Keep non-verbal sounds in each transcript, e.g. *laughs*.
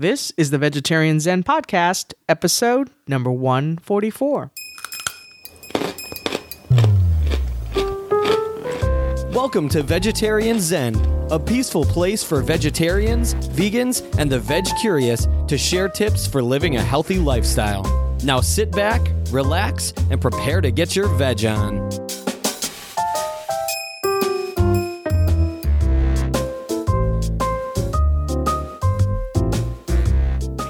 This is the Vegetarian Zen Podcast, episode number 144. Welcome to Vegetarian Zen, a peaceful place for vegetarians, vegans, and the veg curious to share tips for living a healthy lifestyle. Now sit back, relax, and prepare to get your veg on.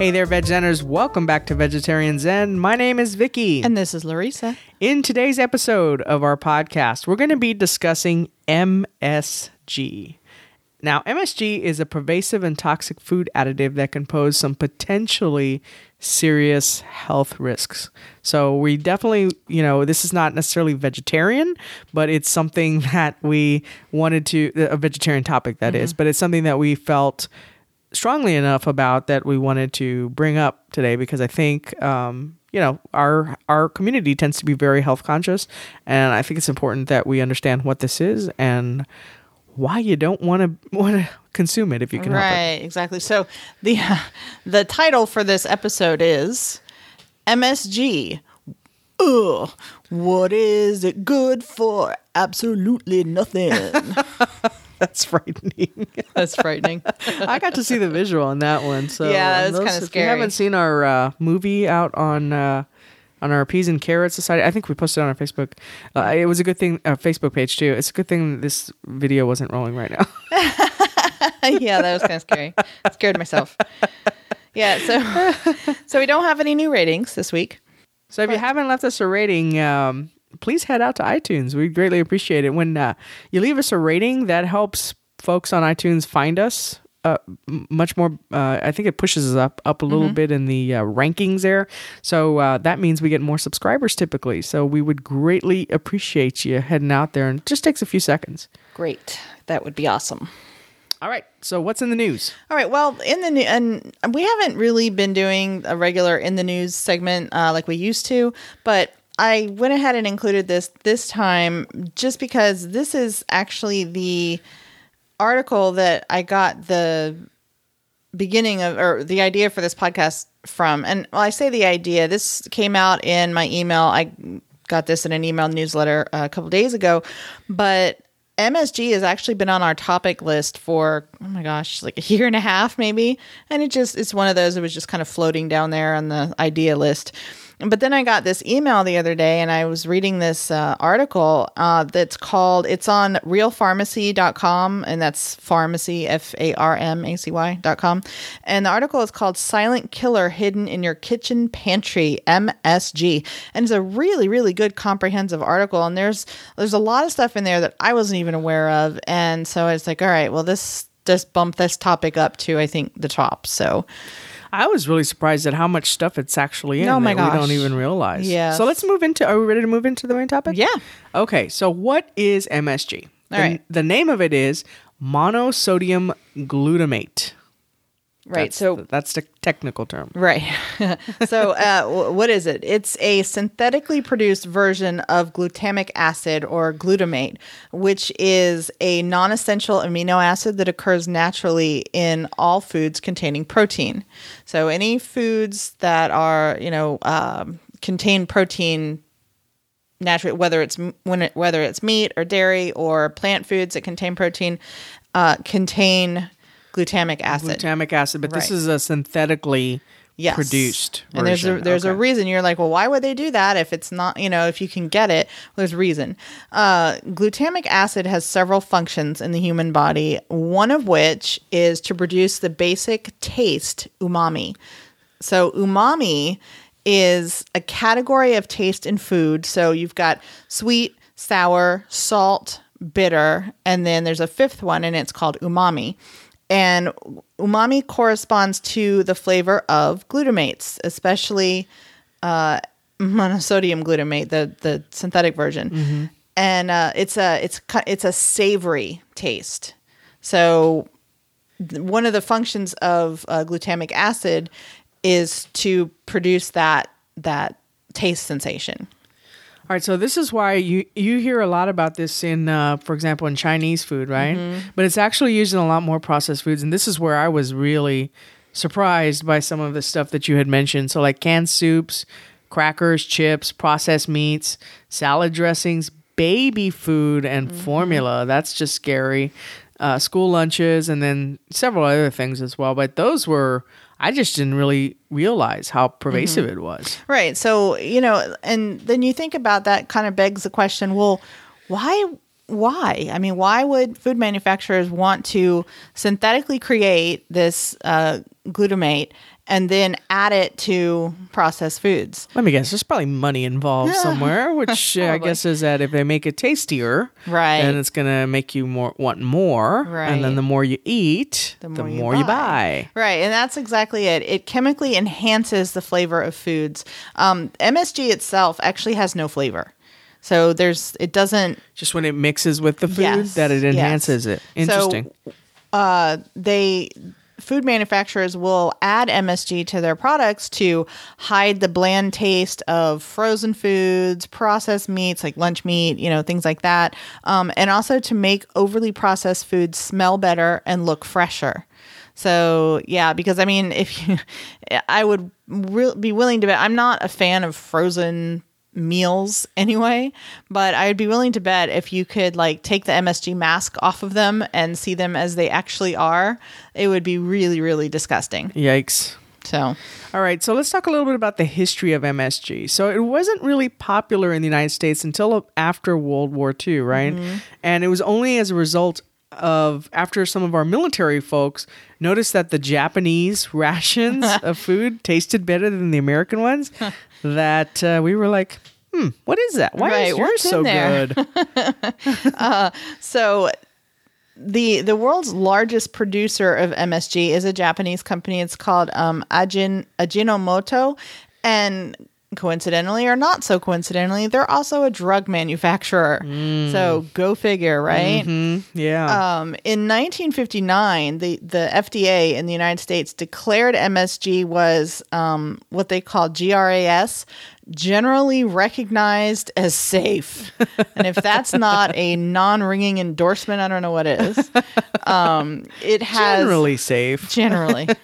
Hey there, Veg Zenners. Welcome back to Vegetarian Zen. My name is Vicky. And this is Larissa. In today's episode of our podcast, we're going to be discussing MSG. Now, MSG is a pervasive and toxic food additive that can pose some potentially serious health risks. So, we definitely, you know, this is not necessarily vegetarian, but it's something *laughs* that we wanted to, a vegetarian topic that is, mm-hmm. but it's something that we felt strongly enough about that we wanted to bring up today because I think um, you know our our community tends to be very health conscious, and I think it's important that we understand what this is and why you don't want to want to consume it if you can. Right, exactly. So the *laughs* the title for this episode is MSG. Ugh, what is it good for? Absolutely nothing. *laughs* That's frightening. *laughs* That's frightening. I got to see the visual on that one. So Yeah, that was kinda If you scary. haven't seen our uh, movie out on uh, on our Peas and Carrots Society, I think we posted it on our Facebook. Uh, it was a good thing, our Facebook page too. It's a good thing this video wasn't rolling right now. *laughs* *laughs* yeah, that was kind of scary. I Scared myself. Yeah, so so we don't have any new ratings this week. So if you haven't left us a rating, um, please head out to iTunes. We'd greatly appreciate it when uh, you leave us a rating. That helps folks on iTunes find us. Uh, m- much more. Uh, I think it pushes us up up a little bit in the uh, rankings there. So uh, that means we get more subscribers typically. So we would greatly appreciate you heading out there, and it just takes a few seconds. Great. That would be awesome. All right. So what's in the news? All right. Well, in the new, and we haven't really been doing a regular in the news segment uh, like we used to, but I went ahead and included this this time just because this is actually the article that I got the beginning of or the idea for this podcast from. And well, I say the idea, this came out in my email. I got this in an email newsletter a couple days ago, but MSG has actually been on our topic list for oh my gosh, like a year and a half maybe, and it just it's one of those that was just kind of floating down there on the idea list. But then I got this email the other day, and I was reading this uh, article uh, that's called, it's on realfarmacy.com, and that's pharmacy, F A R M A C Y.com. And the article is called Silent Killer Hidden in Your Kitchen Pantry, MSG. And it's a really, really good comprehensive article. And there's there's a lot of stuff in there that I wasn't even aware of. And so it's like, all right, well, this just bump this topic up to, I think, the top. So, I was really surprised at how much stuff it's actually in Oh my that we don't even realize. Yeah. So let's move into. Are we ready to move into the main topic? yeah. Okay, so what is MSG? All the, right. the name of it is monosodium glutamate. Right. That's so, the- that's the technical term. Right. *laughs* so, uh, what is it? It's a synthetically produced version of glutamic acid or glutamate, which is a non essential amino acid that occurs naturally in all foods containing protein. So, any foods that are, you know, um, contain protein naturally, whether it's when it, whether it's meat or dairy or plant foods that contain protein, uh, contain glutamic acid. Glutamic acid, but this is a synthetically yes. produced. And there's a version. there's a reason. You're like, well, why would they do that if it's not, you know, if you can get it? Well, there's reason. Uh, glutamic acid has several functions in the human body. One of which is to produce the basic taste umami. So umami is a category of taste in food. So you've got sweet, sour, salt, bitter, and then there's a fifth one, and it's called umami. And umami corresponds to the flavor of glutamates, especially uh, monosodium glutamate, the the synthetic version. And uh, it's a it's it's a savory taste. So one of the functions of uh, glutamic acid is to produce that that taste sensation. All right, so this is why you you hear a lot about this in, uh, for example, in Chinese food, right? Mm-hmm. But it's actually used in a lot more processed foods, and this is where I was really surprised by some of the stuff that you had mentioned. So, like canned soups, crackers, chips, processed meats, salad dressings, baby food, and formula. That's just scary. Uh, school lunches, and then several other things as well. But those were, I just didn't really realize how pervasive it was. Right. So, you know, and then you think about that kind of begs the question, well, why why? I mean, why would food manufacturers want to synthetically create this uh, glutamate and then add it to processed foods? Let me guess. There's probably money involved somewhere, *laughs* which uh, I guess is that if they make it tastier, Right. then it's gonna make you more want more, right. and then the more you eat, the more, you, buy. Right, and that's exactly it. It chemically enhances the flavor of foods. Um, MSG itself actually has no flavor, so there's it doesn't. Just when it mixes with the food, Yes, that it yes. enhances it. Interesting. So, uh, they food manufacturers will add MSG to their products to hide the bland taste of frozen foods, processed meats like lunch meat, you know, things like that, um, and also to make overly processed foods smell better and look fresher. So yeah, because I mean, if you, *laughs* I would re- be willing to I'm not a fan of frozen meals anyway, but I'd be willing to bet if you could like take the MSG mask off of them and see them as they actually are, it would be really, really disgusting. Yikes. So All right, so let's talk a little bit about the history of MSG. So it wasn't really popular in the United States until after World War II, right? Mm-hmm. And it was only as a result of after some of our military folks noticed that the Japanese *laughs* rations *laughs* of food tasted better than the American ones, *laughs* that uh, we were like, hmm, what is that? Why Right, is yours so there?" good? *laughs* So the the world's largest producer of MSG is a Japanese company. It's called um, Ajin Ajinomoto, and coincidentally or not so coincidentally, they're also a drug manufacturer. So go figure, right? yeah. Um, in 1959, the, the FDA in the United States declared MSG was um, what they call GRAS, generally recognized as safe. and if that's not a non ringing endorsement, I don't know what is. Um, it has Generally safe. generally. *laughs*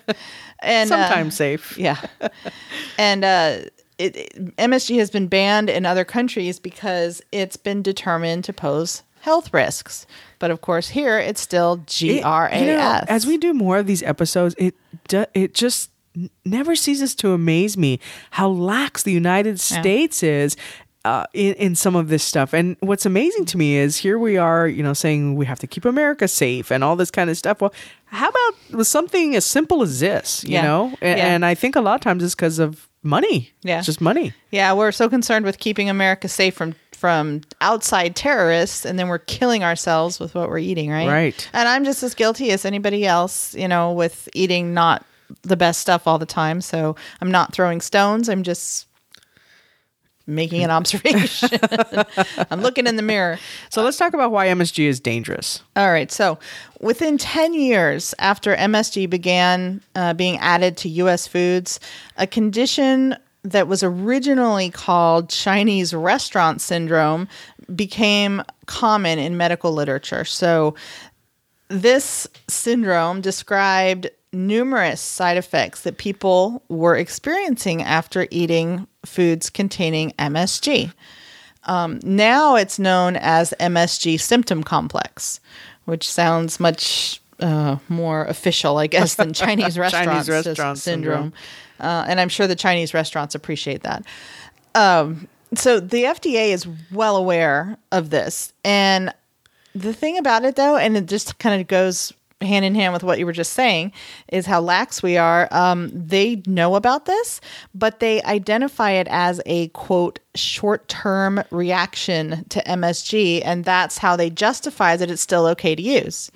And uh, Sometimes safe. yeah. And uh, it, it- MSG has been banned in other countries because it's been determined to pose health risks. But of course, here it's still G It- you know, as we do more of these episodes, it do, it just never ceases to amaze me how lax the United States is. Uh, in, in some of this stuff. And what's amazing to me is here we are, you know, saying we have to keep America safe and all this kind of stuff. Well, how about with something as simple as this, you Yeah. know? A- Yeah. And I think a lot of times it's because of money. Yeah. It's just money. Yeah, we're so concerned with keeping America safe from from outside terrorists, and then we're killing ourselves with what we're eating, right? Right. And I'm just as guilty as anybody else, you know, with eating not the best stuff all the time. So I'm not throwing stones. I'm just making an observation. *laughs* I'm looking in the mirror. So let's talk about why MSG is dangerous. All right. So within 10 years after MSG began uh, being added to U.S. foods, a condition that was originally called Chinese restaurant syndrome became common in medical literature. So this syndrome described numerous side effects that people were experiencing after eating foods containing MSG. Um, now it's known as MSG symptom complex, which sounds much uh, more official, I guess, than *laughs* Chinese restaurants restaurant syndrome. Uh, and I'm sure the Chinese restaurants appreciate that. Um, so the FDA is well aware of this. And the thing about it, though, and it just kind of goes hand in hand with what you were just saying, is how lax we are. Um, they know about this, but they identify it as a quote short term reaction to MSG, and that's how they justify that it's still okay to use.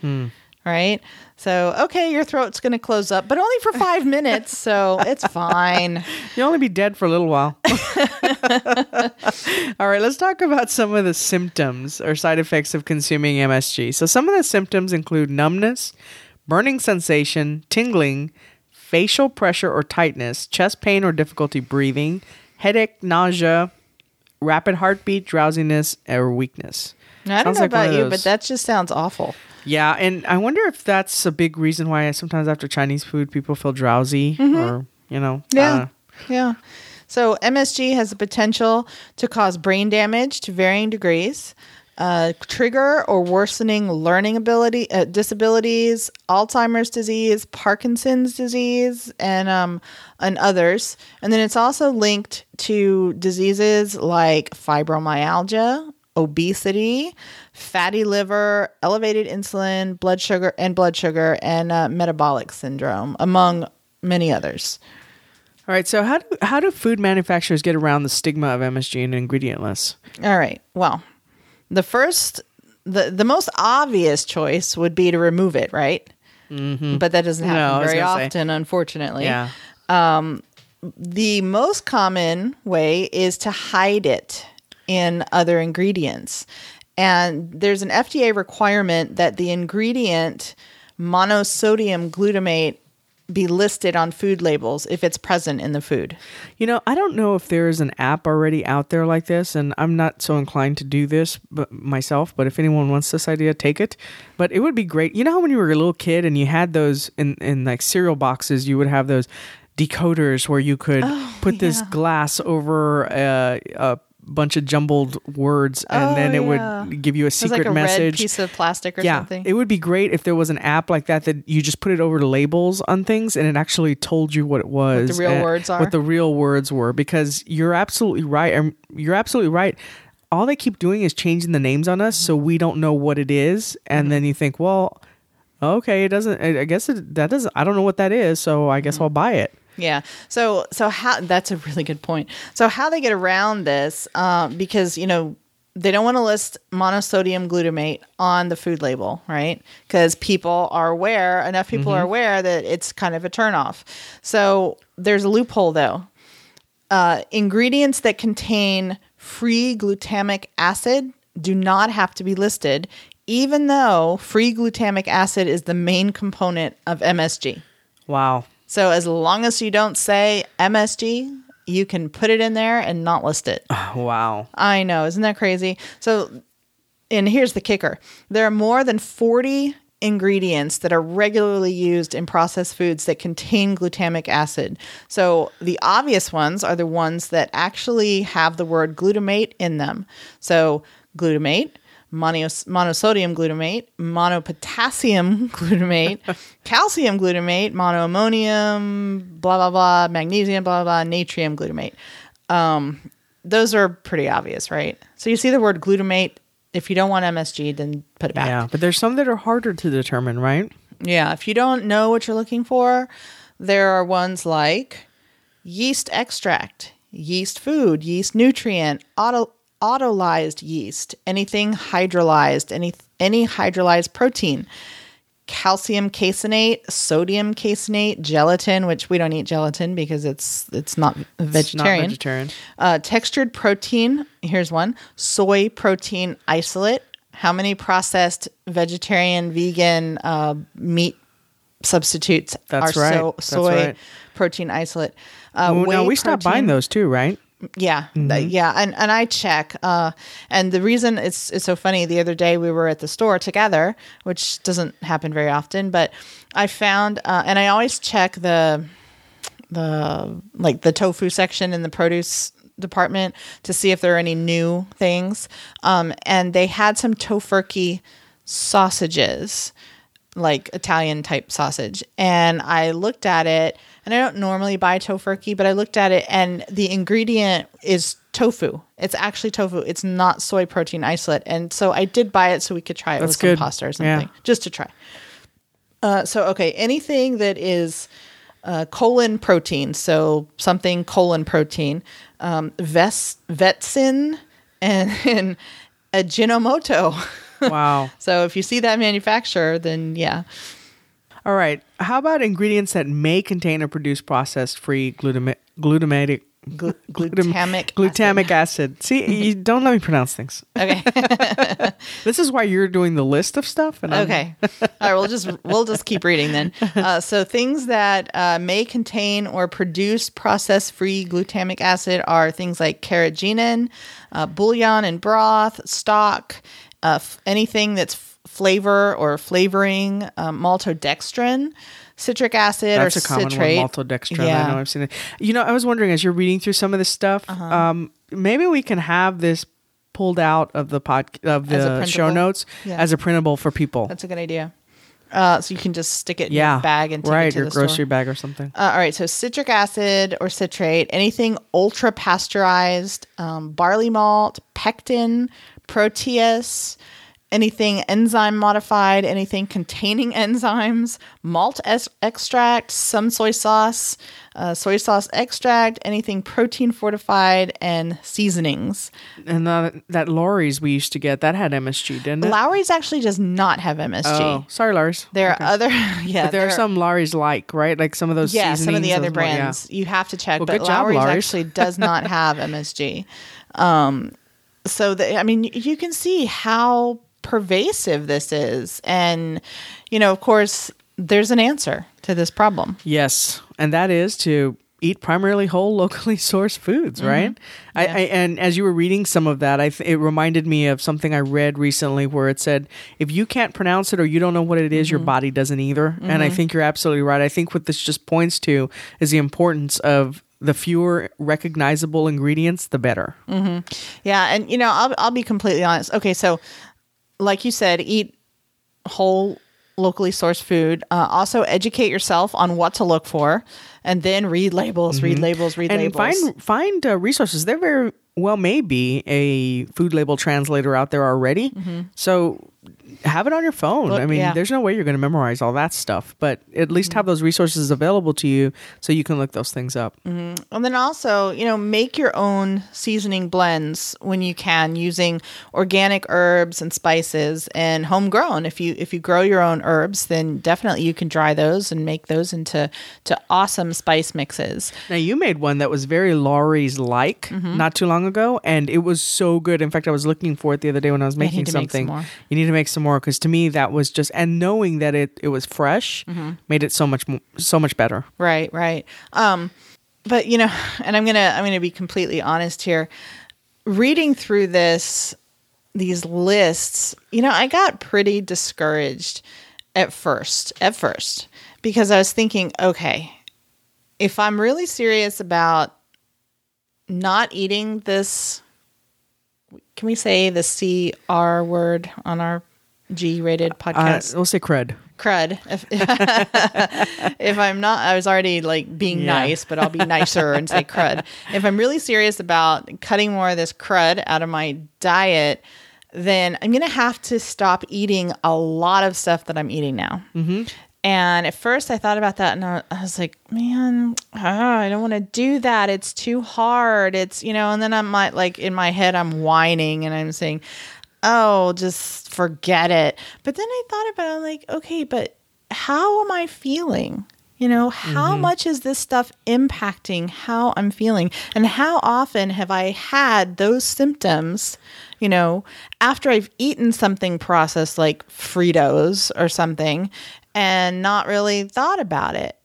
Right? So, okay, your throat's going to close up, but only for five *laughs* minutes, so it's fine. You'll only be dead for a little while. *laughs* All right, let's talk about some of the symptoms or side effects of consuming MSG. So, some of the symptoms include numbness, burning sensation, tingling, facial pressure or tightness, chest pain or difficulty breathing, headache, nausea, rapid heartbeat, drowsiness, or weakness. I don't Sounds know like about you, but that just sounds awful. Yeah, and I wonder if that's a big reason why sometimes after Chinese food people feel drowsy or you know. Yeah. uh, Yeah. So MSG has the potential to cause brain damage to varying degrees, uh, trigger or worsening learning ability uh, disabilities, Alzheimer's disease, Parkinson's disease, and um, and others. And then it's also linked to diseases like fibromyalgia, obesity, fatty liver, elevated insulin, blood sugar, and blood sugar, and uh, metabolic syndrome, among many others. All right, so how do how do food manufacturers get around the stigma of MSG in ingredient lists? All right. Well, the first, the the most obvious choice would be to remove it, right? Mm-hmm. But that doesn't happen was very gonna say. often, unfortunately. Yeah. The most common way is to hide it in other ingredients, and there's an FDA requirement that the ingredient monosodium glutamate be listed on food labels if it's present in the food. You know, I don't know if there is an app already out there like this, and I'm not so inclined to do this but myself. But if anyone wants this idea, take it. But it would be great. You know how when you were a little kid and you had those in in like cereal boxes, you would have those decoders where you could oh, put this glass over uh, a, a bunch of jumbled words, and Oh, then it yeah. would give you a secret like a message. red piece of plastic or yeah, something. it would be great if there was an app like that that you just put it over the labels on things and it actually told you what it was, The real words are. what the real words were. Because you're absolutely right. You're absolutely right. All they keep doing is changing the names on us, so we don't know what it is, and mm-hmm. then you think, well, okay, it doesn't. I guess it, that doesn't. I don't know what that is, so I guess mm-hmm. I'll buy it. Yeah. So so how that's a really good point. So how they get around this? Um, because you know they don't want to list monosodium glutamate on the food label, right? Because people are aware. Enough people are aware that it's kind of a turnoff. So there's a loophole though. Uh, ingredients that contain free glutamic acid do not have to be listed, even though free glutamic acid is the main component of MSG. Wow. So as long as you don't say MSG, you can put it in there and not list it. *sighs* Wow. I know, isn't that crazy? So and here's the kicker. There are more than 40 ingredients that are regularly used in processed foods that contain glutamic acid. So the obvious ones are the ones that actually have the word glutamate in them. So glutamate, monos- monosodium glutamate, monopotassium *laughs* glutamate, *laughs* calcium glutamate, monoammonium, blah blah blah, magnesium, blah blah, blah natrium glutamate. Um, those are pretty obvious, right? So you see the word glutamate. If you don't want MSG, then put it back. Yeah, but there's some that are harder to determine, right? Yeah, if you don't know what you're looking for, there are ones like yeast extract, yeast food, yeast nutrient, auto autolyzed yeast, anything hydrolyzed, any any hydrolyzed protein, calcium caseinate, sodium caseinate, gelatin, which we don't eat gelatin because it's it's not It's not vegetarian. vegetarian. Uh, textured protein. Here's one: soy protein isolate. How many processed vegetarian, vegan uh, meat substitutes That's are right. so, soy right. protein isolate? Uh, Well, no, whey we stopped buying those too, right? Yeah, Mm-hmm. yeah, and and I check. Uh, and the reason it's it's so funny. The other day we were at the store together, which doesn't happen very often, but I found, uh, and I always check the the like the tofu section in the produce department to see if there are any new things. Um, and they had some Tofurky sausages, like Italian type sausage. And I looked at it, and I don't normally buy Tofurky, but I looked at it, and the ingredient is tofu. It's actually tofu. It's not soy protein isolate. And so I did buy it so we could try it That's with some pasta or Yeah. something, just to try. Uh, so okay, anything that is uh, colon protein, so something colon protein, um, ves- vetsin, and, *laughs* and Ajinomoto. Wow. *laughs* so if you see that manufacturer, then yeah, All right. How about ingredients that may contain or produce processed free glutama- glutamatic Glu- *laughs* glutam- glutamic glutamic acid. See, *laughs* you don't let me pronounce things. okay, *laughs* This is why you're doing the list of stuff. And okay. All right, we'll just we'll just keep reading then. Uh, so things that uh, may contain or produce process-free glutamic acid are things like carrageenan, uh, bouillon and broth, stock, uh, f- anything that's flavor or flavoring, um, maltodextrin, citric acid, That's or a common citrate. one, maltodextrin. Yeah. Uh-huh. I know I've seen it. You know, I was wondering as you're reading through some of this stuff, um, maybe we can have this pulled out of the pod of the show notes Yeah. as a printable for people. That's a good idea. Uh, so you can just stick it in yeah, your bag and take right, it to your the grocery store. bag or something. Uh, all right, so citric acid or citrate, anything ultra pasteurized, um, barley malt, pectin, protease, anything enzyme modified, anything containing *laughs* enzymes, malt es- extract, some soy sauce, uh, soy sauce extract, anything protein fortified, and seasonings. And that that Lawry's we used to get that had MSG, didn't it? Lawry's actually does not have MSG. oh, sorry, Lars. There Okay. are other, *laughs* yeah, But there are some Lawry's like, right? Like some of those. yeah, some of the other more- yeah. brands you have to check, Well, but good job, Lawry's actually does not *laughs* have MSG. Um, so the, I mean, you can see how pervasive this is, and you know, of course, there's an answer to this problem. Yes, and that is to eat primarily whole, *laughs* locally sourced foods, mm-hmm. right? I, Yeah. I, and as you were reading some of that, I th- it reminded me of something I read recently where it said, if you can't pronounce it or you don't know what it is, your mm-hmm. body doesn't either. And I mm-hmm. think you're absolutely right. I think what this just points to is the importance of the fewer recognizable ingredients, the better. Yeah, and you know, I'll I'll be completely honest. Okay, so like you said, eat whole locally sourced food. Uh, also, educate yourself on what to look for, and then read labels, read labels, read Mm-hmm. and labels. find find uh, resources. There very well may be a food label translator out there already. So have it on your phone. Mm-hmm. Look, I mean, yeah. there's no way you're going to memorize all that stuff, but at least have those resources available to you so you can look those things up. And then also, you know, make your own seasoning blends when you can using organic herbs and spices and homegrown. If you if you grow your own herbs, then definitely you can dry those and make those into to awesome spice mixes. Now you made one that was very Lawry's like Mm-hmm. not too long ago, and it was so good. In fact, I was looking for it the other day when I was making make some something. You need to make some more because to me that was just and knowing that it it was fresh Mm-hmm. made it so much mo- so much better. Right, right. Um, but you know, and I'm gonna I'm gonna be completely honest here. Reading through this, these lists, you know, I got pretty discouraged at first. At first, because I was thinking, okay, if I'm really serious about not eating this, can we say the C R word on our G rated Uh, podcast? we'll say crud. crud. If, *laughs* if I'm not, I was already like being Yeah. nice, but I'll be nicer and say crud. If I'm really serious about cutting more of this crud out of my diet, then I'm going to have to stop eating a lot of stuff that I'm eating now. Mm-hmm. And at first I thought about that and I, I was like, man, ah, I don't want to do that. It's too hard. It's, you know, and then I'm my, like in my head, I'm whining and I'm saying, oh, just forget it. But then I thought about it, I'm like, okay, but how am I feeling? You know, how much is this stuff impacting how I'm feeling? And how often have I had those symptoms, you know, after I've eaten something processed like Fritos or something and not really thought about it,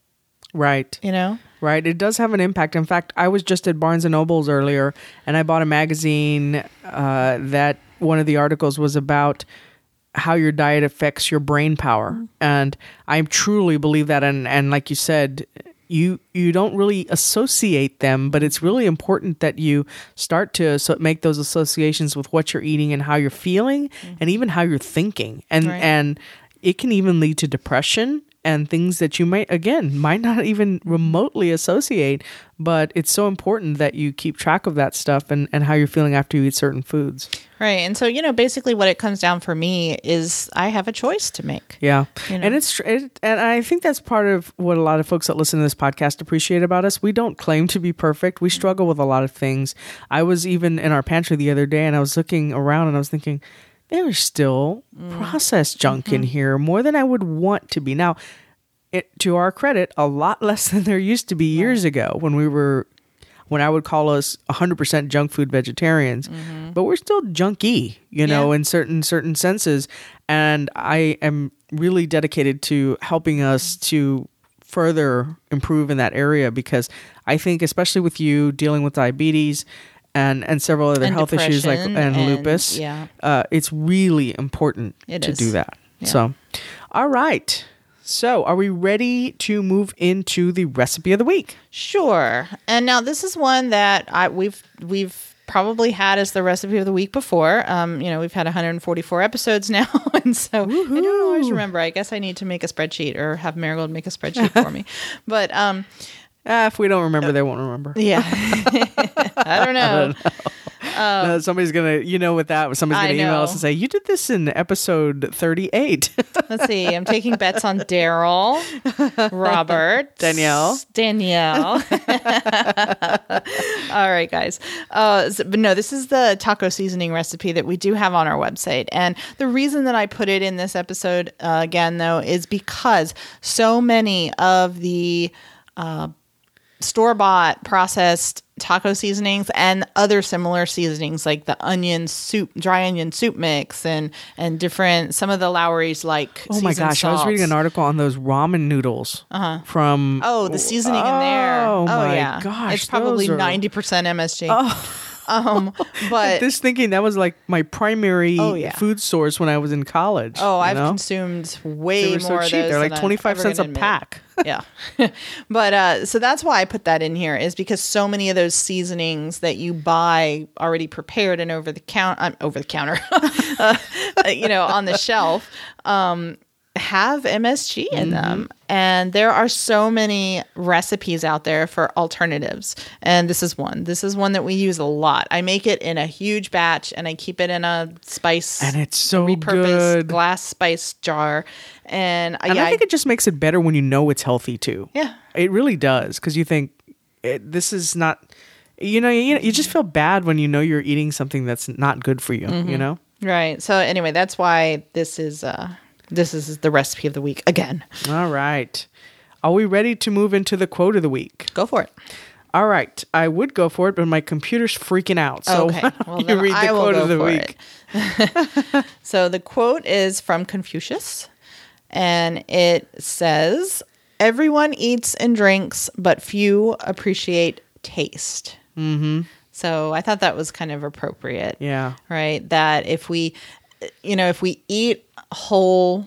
Right. you know? Right. It does have an impact. In fact, I was just at Barnes and Nobles earlier and I bought a magazine uh, that one of the articles was about how your diet affects your brain power. And I truly believe that and and like you said, you you don't really associate them, but it's really important that you start to so make those associations with what you're eating and how you're feeling and even how you're thinking. And Right. and it can even lead to depression and things that you might again might not even remotely associate but it's so important that you keep track of that stuff and, and how you're feeling after you eat certain foods Right. And so, you know, basically what it comes down for me is I have a choice to make. yeah You know? and it's it, and i think that's part of what a lot of folks that listen to this podcast appreciate about us we don't claim to be perfect we struggle with a lot of things i was even in our pantry the other day and i was looking around and i was thinking there's still mm. processed junk in mm-hmm. here more than I would want to be. Now, it, to our credit, a lot *laughs* less than there used to be years ago when we were, when I would call us 100% junk food vegetarians. Mm-hmm. But we're still junky, you know, Yeah. in certain certain senses. And I am really dedicated to helping us mm-hmm. to further improve in that area because I think, especially with you dealing with diabetes and and several other And health issues like and, and- lupus. yeah. uh, it's really important It to is. do that. Yeah. So, all right. So, are we ready to move into the recipe of the week? Sure. And now this is one that I we've we've probably had as the recipe of the week before. Um, you know, we've had 144 episodes *laughs* now, and so I don't always remember. I guess I need to make a spreadsheet or have Marigold make a spreadsheet for me. *laughs* But um, Ah, if we don't remember, they won't remember. yeah, *laughs* *laughs* I don't know. Uh, somebody's gonna, you know, with that, somebody's I gonna email us and say, "You did this in episode 38." *laughs* Let's see. I'm taking bets on Daryl, Robert, Danielle. Danielle. All right, guys. Uh, so- but no, this is the taco seasoning recipe that we do have on our website. And the reason that I put it in this episode uh, again, though, is because so many of the store bought processed taco seasonings and other similar seasonings like the onion soup, dry onion soup mix, and and different some of the Lawry's like. oh my gosh, I was reading an article on those ramen noodles uh-huh. from. Oh, the seasoning in there. Oh, Oh, my yeah. gosh, it's probably ninety percent MSG. *laughs* um, *laughs* but This thinking that was like my primary Oh, yeah. food source when I was in college. oh, I've know? consumed They way were so more of cheap. They're like I'm 25 cents a admit. pack. *laughs* yeah. *laughs* but uh, so that's why I put that in here is because so many of those seasonings that you buy already prepared and over the count, um, over the counter, uh, you know, on the shelf, um, have MSG in them. And there are so many recipes out there for alternatives. And this is one. This is one that we use a lot. I make it in a huge batch and I keep it in a spice And it's so repurposed good. glass spice jar. And, And yeah, I think it just makes it better when you know it's healthy too. Yeah. It really does because you think it, this is not. You know, you, you just feel bad when you know you're eating something that's not good for you. Mm-hmm. You know. Right. So anyway, that's why this is uh this is the recipe of the week again. All right. Are we ready to move into the quote of the week? Go for it. All right. I would go for it, but my computer's freaking out. So Okay. *laughs* Well, you read the I quote of the week. *laughs* So the quote is from Confucius and it says, "Everyone eats and drinks, but few appreciate taste." Mm-hmm. So I thought that was kind of appropriate. Yeah. Right. That if we, you know, if we eat whole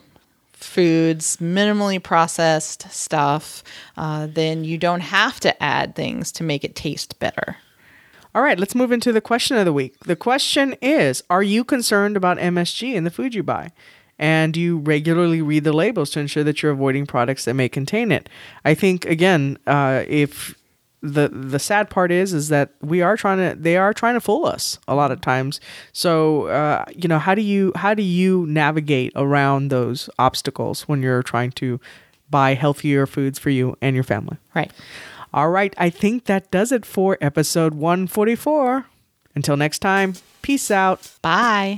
foods, minimally processed stuff, uh, then you don't have to add things to make it taste better. All right, let's move into the question of the week. The question is Are you concerned about MSG in the food you buy? And do you regularly read the labels to ensure that you're avoiding products that may contain it? I think, again, uh, if the the sad part is is that we are trying to they are trying to fool us a lot of times so uh, you know how do you how do you navigate around those obstacles when you're trying to buy healthier foods for you and your family Right. all right, I think that does it for episode 144. Until next time, peace out. Bye.